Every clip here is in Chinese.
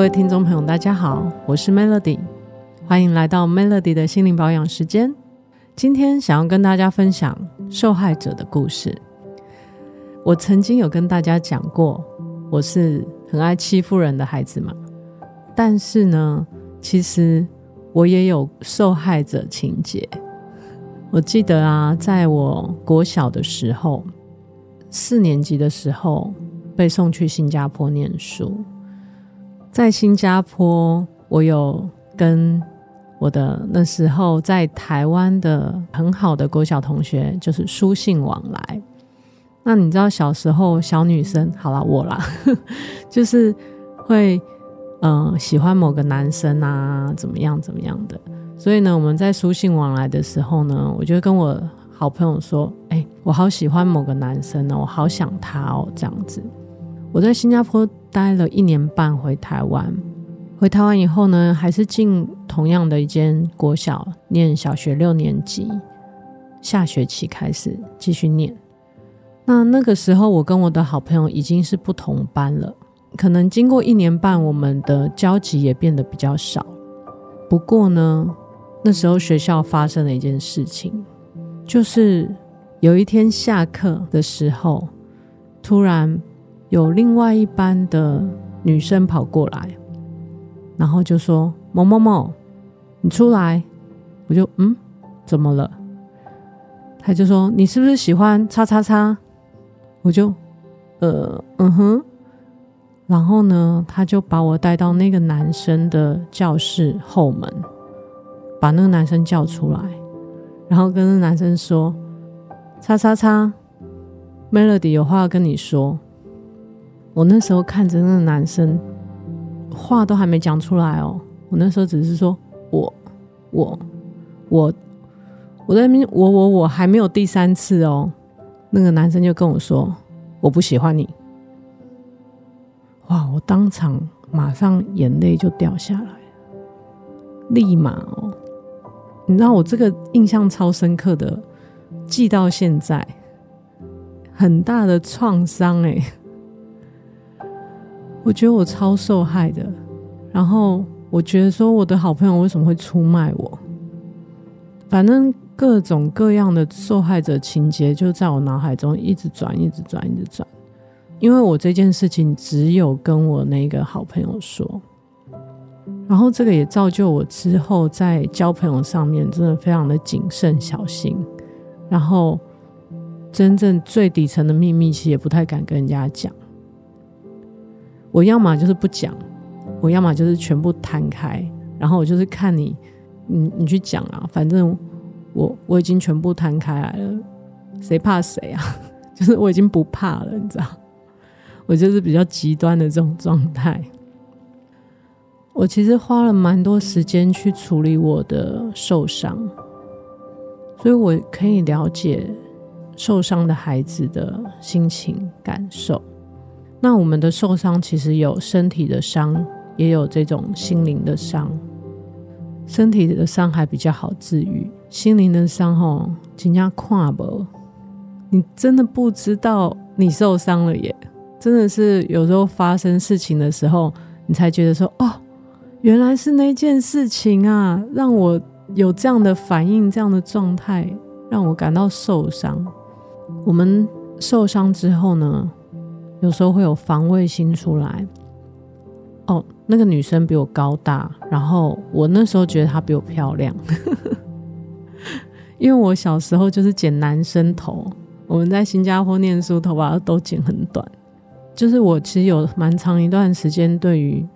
各位听众朋友，大家好，我是 Melody，欢迎来到 Melody 的心灵保养时间。今天想要跟大家分享受害者的故事。我曾经有跟大家讲过，我是很爱欺负人的孩子嘛，但是呢，其实我也有受害者情节。我记得啊，在我国小的时候，四年级的时候，被送去新加坡念书。在新加坡，我有跟我的那时候在台湾的很好的国小同学，就是书信往来。那你知道小时候小女生，好啦，我啦，就是会嗯、喜欢某个男生啊，怎么样怎么样的。所以呢，我们在书信往来的时候呢，我就跟我好朋友说：“哎，我好喜欢某个男生呢，我好想他哦，这样子。”我在新加坡待了一年半，回台湾。回台湾以后呢，还是进同样的一间国小念小学六年级。下学期开始继续念。那那个时候，我跟我的好朋友已经是不同班了。可能经过一年半，我们的交集也变得比较少。不过呢，那时候学校发生了一件事情，就是有一天下课的时候，突然。有另外一班的女生跑过来，然后就说：“某某某，你出来。”我就嗯，怎么了？他就说：“你是不是喜欢叉叉叉？”我就呃嗯哼。然后呢，他就把我带到那个男生的教室后门，把那个男生叫出来，然后跟那男生说：“叉叉叉，Melody 有话要跟你说。”我那时候看着那个男生，话都还没讲出来哦。我那时候只是说，我、我、我，我在那边，我、我、我还没有第三次哦。那个男生就跟我说，我不喜欢你。哇！我当场马上眼泪就掉下来，立马哦。你知道我这个印象超深刻的，记到现在，很大的创伤哎。我觉得我超受害的，然后我觉得说我的好朋友为什么会出卖我？反正各种各样的受害者情节就在我脑海中一直转，一直转，一直转。因为我这件事情只有跟我那个好朋友说，然后这个也造就我之后在交朋友上面真的非常的谨慎小心，然后真正最底层的秘密其实也不太敢跟人家讲。我要么就是不讲，我要么就是全部摊开，然后我就是看你，你你去讲啊，反正我我已经全部摊开来了，谁怕谁啊？就是我已经不怕了，你知道？我就是比较极端的这种状态。我其实花了蛮多时间去处理我的受伤，所以我可以了解受伤的孩子的心情感受。那我们的受伤其实有身体的伤，也有这种心灵的伤。身体的伤还比较好治愈，心灵的伤吼，真的看不，你真的不知道你受伤了耶！真的是有时候发生事情的时候，你才觉得说，哦，原来是那件事情啊，让我有这样的反应，这样的状态，让我感到受伤。我们受伤之后呢？有时候会有防卫心出来。哦，那个女生比我高大，然后我那时候觉得她比我漂亮，因为我小时候就是剪男生头。我们在新加坡念书，头发都剪很短。就是我其实有蛮长一段时间，对于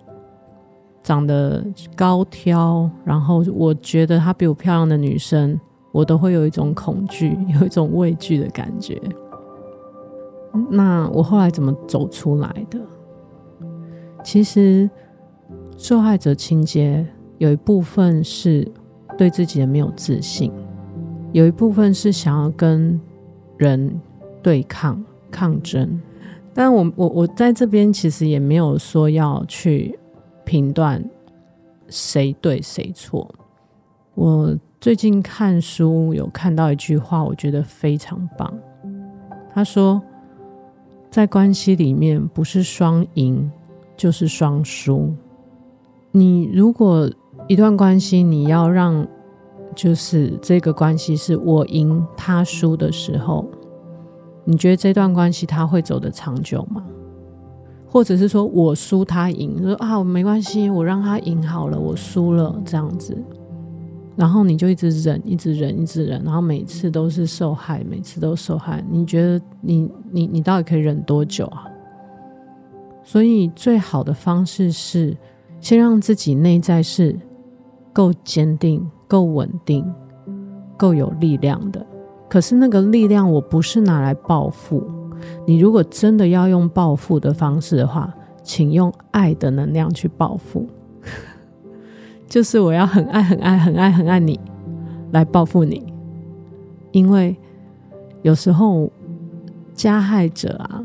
长得高挑，然后我觉得她比我漂亮的女生，我都会有一种恐惧，有一种畏惧的感觉。那我后来怎么走出来的？其实受害者情节有一部分是对自己的没有自信，有一部分是想要跟人对抗抗争。但我我我在这边其实也没有说要去评断谁对谁错。我最近看书有看到一句话，我觉得非常棒。他说。在关系里面，不是双赢就是双输。你如果一段关系，你要让就是这个关系是我赢他输的时候，你觉得这段关系他会走得长久吗？或者是说我输他赢，说啊，没关系，我让他赢好了，我输了这样子，然后你就一直忍，一直忍，一直忍，然后每次都是受害，每次都受害。你觉得你你你到底可以忍多久啊？所以最好的方式是先让自己内在是够坚定、够稳定、够有力量的。可是那个力量，我不是拿来报复。你如果真的要用报复的方式的话，请用爱的能量去报复，就是我要很爱、很爱、很爱、很爱你来报复你，因为有时候加害者啊，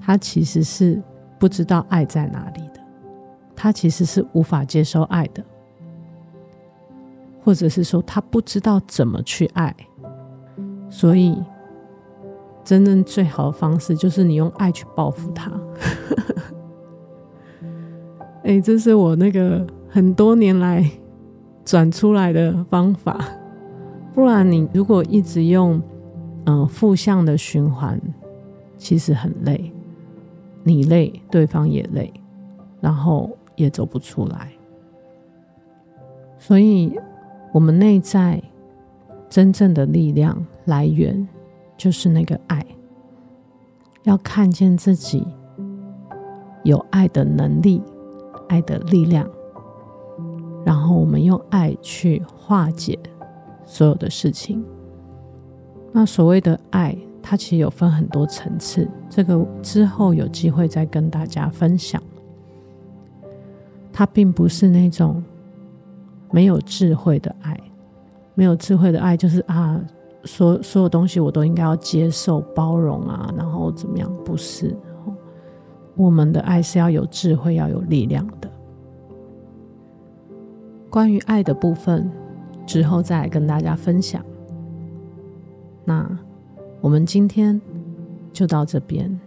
他其实是不知道爱在哪里的，他其实是无法接受爱的，或者是说他不知道怎么去爱，所以。真正最好的方式就是你用爱去报复他。哎，这是我那个很多年来转出来的方法。不然你如果一直用嗯负向的循环，其实很累，你累，对方也累，然后也走不出来。所以，我们内在真正的力量来源。就是那个爱，要看见自己有爱的能力、爱的力量，然后我们用爱去化解所有的事情。那所谓的爱，它其实有分很多层次，这个之后有机会再跟大家分享。它并不是那种没有智慧的爱，没有智慧的爱就是啊。所所有东西我都应该要接受、包容啊，然后怎么样？不是，我们的爱是要有智慧、要有力量的。关于爱的部分，之后再来跟大家分享。那我们今天就到这边，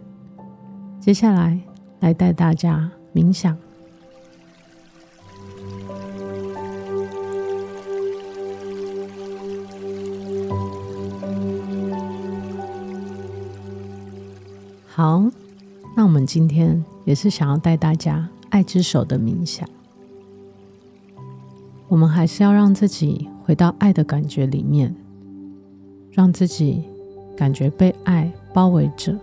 接下来来带大家冥想。好，那我们今天也是想要带大家爱之手的冥想。我们还是要让自己回到爱的感觉里面，让自己感觉被爱包围着，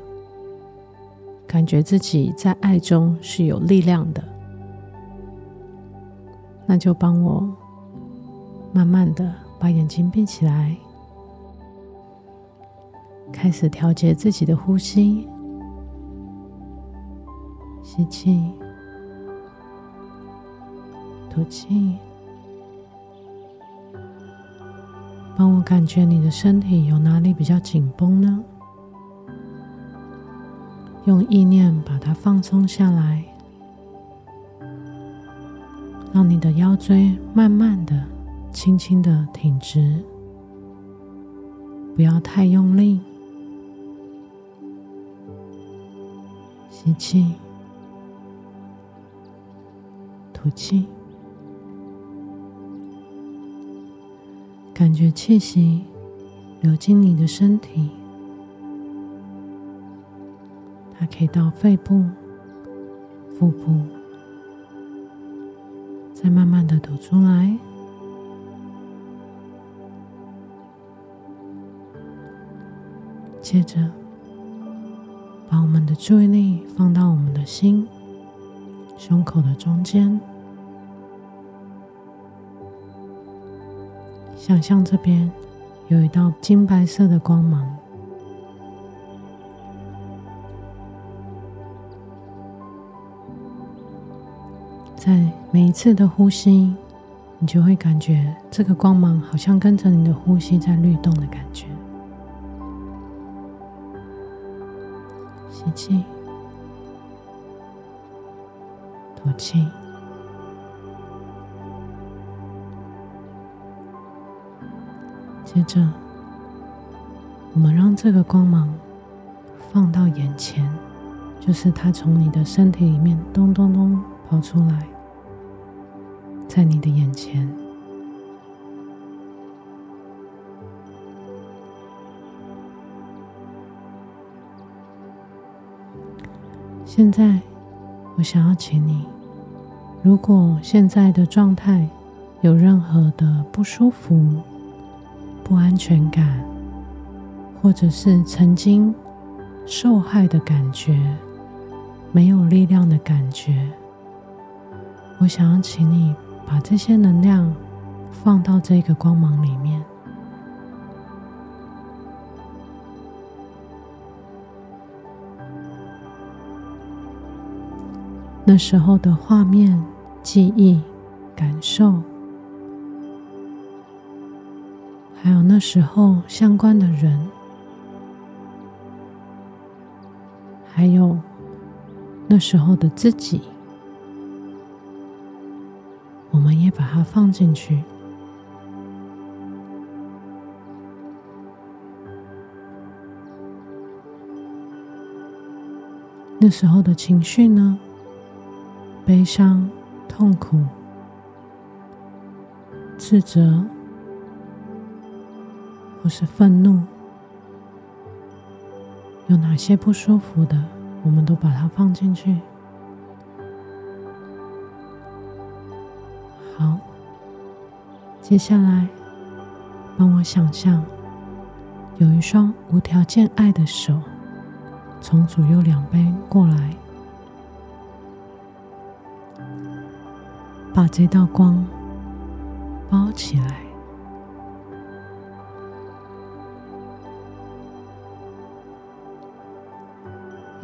感觉自己在爱中是有力量的。那就帮我慢慢的把眼睛闭起来，开始调节自己的呼吸。吸气，吐气，帮我感觉你的身体有哪里比较紧绷呢？用意念把它放松下来，让你的腰椎慢慢的、轻轻的挺直，不要太用力。吸气。吐气，感觉气息流进你的身体，它可以到肺部、腹部，再慢慢的吐出来。接着，把我们的注意力放到我们的心，胸口的中间。想象这边有一道金白色的光芒，在每一次的呼吸，你就会感觉这个光芒好像跟着你的呼吸在律动的感觉。吸气，吐气。接着，我们让这个光芒放到眼前，就是它从你的身体里面咚咚咚跑出来，在你的眼前。现在，我想要请你，如果现在的状态有任何的不舒服、不安全感，或者是曾经受害的感觉、没有力量的感觉，我想要请你把这些能量放到这个光芒里面。那时候的画面、记忆、感受，还有那时候相关的人，还有那时候的自己，我们也把它放进去。那时候的情绪呢？悲伤、痛苦、自责，或是愤怒，有哪些不舒服的，我们都把它放进去。好，接下来，帮我想象，有一双无条件爱的手，从左右两边过来。把这道光包起来，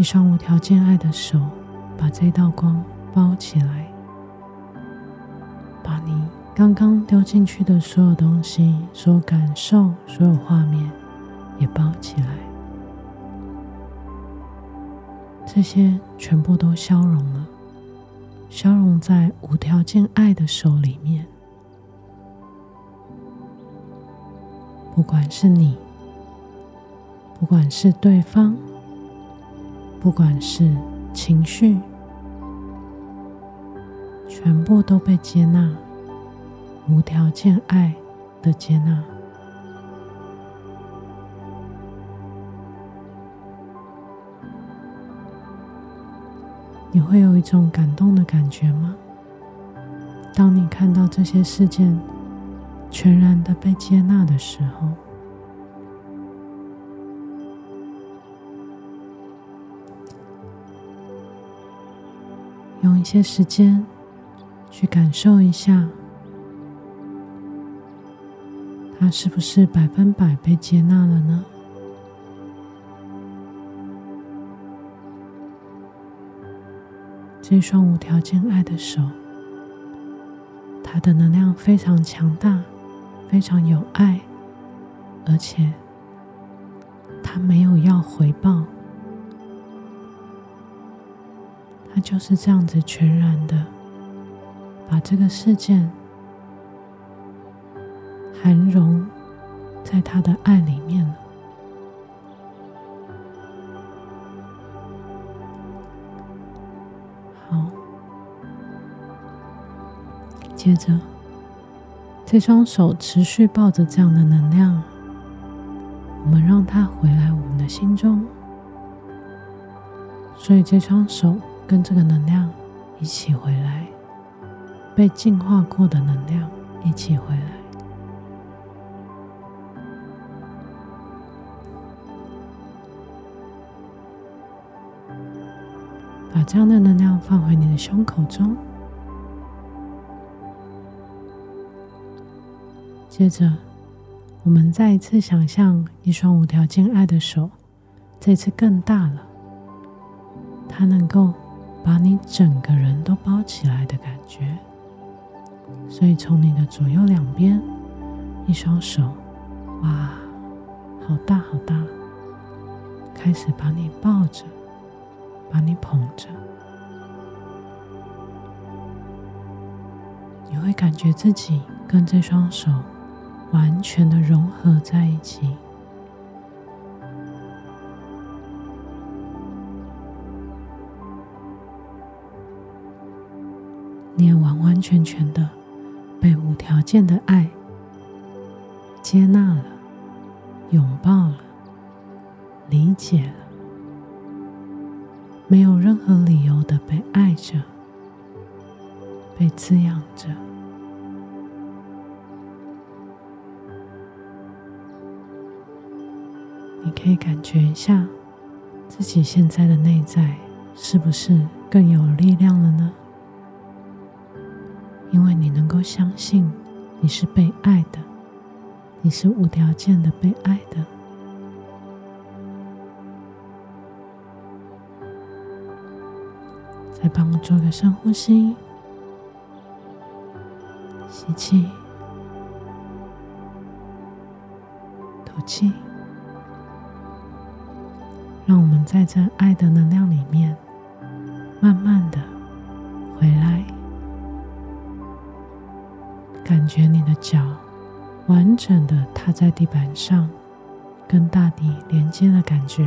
一双无条件爱的手把这道光包起来，把你刚刚丢进去的所有东西、所有感受、所有画面也包起来，这些全部都消融了。消融在无条件爱的手里面，不管是你，不管是对方，不管是情绪，全部都被接纳，无条件爱的接纳。你会有一种感动的感觉吗？当你看到这些事件全然的被接纳的时候，用一些时间去感受一下，他是不是百分百被接纳了呢？这双无条件爱的手，它的能量非常强大，非常有爱，而且它没有要回报，他就是这样子全然的把这个事件含容在他的爱里面了。好接着，这双手持续抱着这样的能量，我们让它回来我们的心中。所以，这双手跟这个能量一起回来，被净化过的能量一起回来，把这样的能量放回你的胸口中。接着，我们再一次想象一双无条件爱的手，这次更大了。它能够把你整个人都包起来的感觉。所以，从你的左右两边，一双手，哇，好大好大，开始把你抱着，把你捧着。你会感觉自己跟这双手。完全的融合在一起，你也完完全全的被无条件的爱接纳了、拥抱了、理解了，没有任何理由的被爱着、被滋养着。你可以感觉一下自己现在的内在是不是更有力量了呢？相信你是被爱的，你是无条件的被爱的。再帮我做个深呼吸，吸气，吐气，让我们在这爱的能量里面，慢慢的回来。感觉你的脚完整的踏在地板上，跟大地连接的感觉。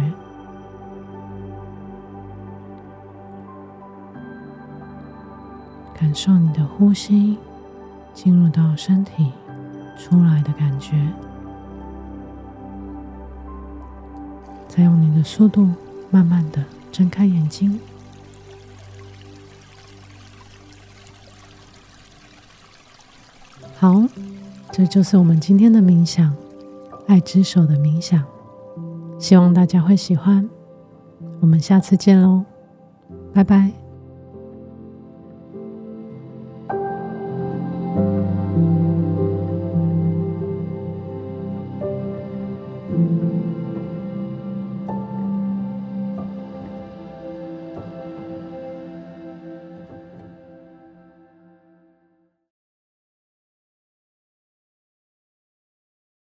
感受你的呼吸进入到身体出来的感觉。再用你的速度，慢慢的睁开眼睛。好，这就是我们今天的冥想，爱之手的冥想，希望大家会喜欢。我们下次见喽，拜拜。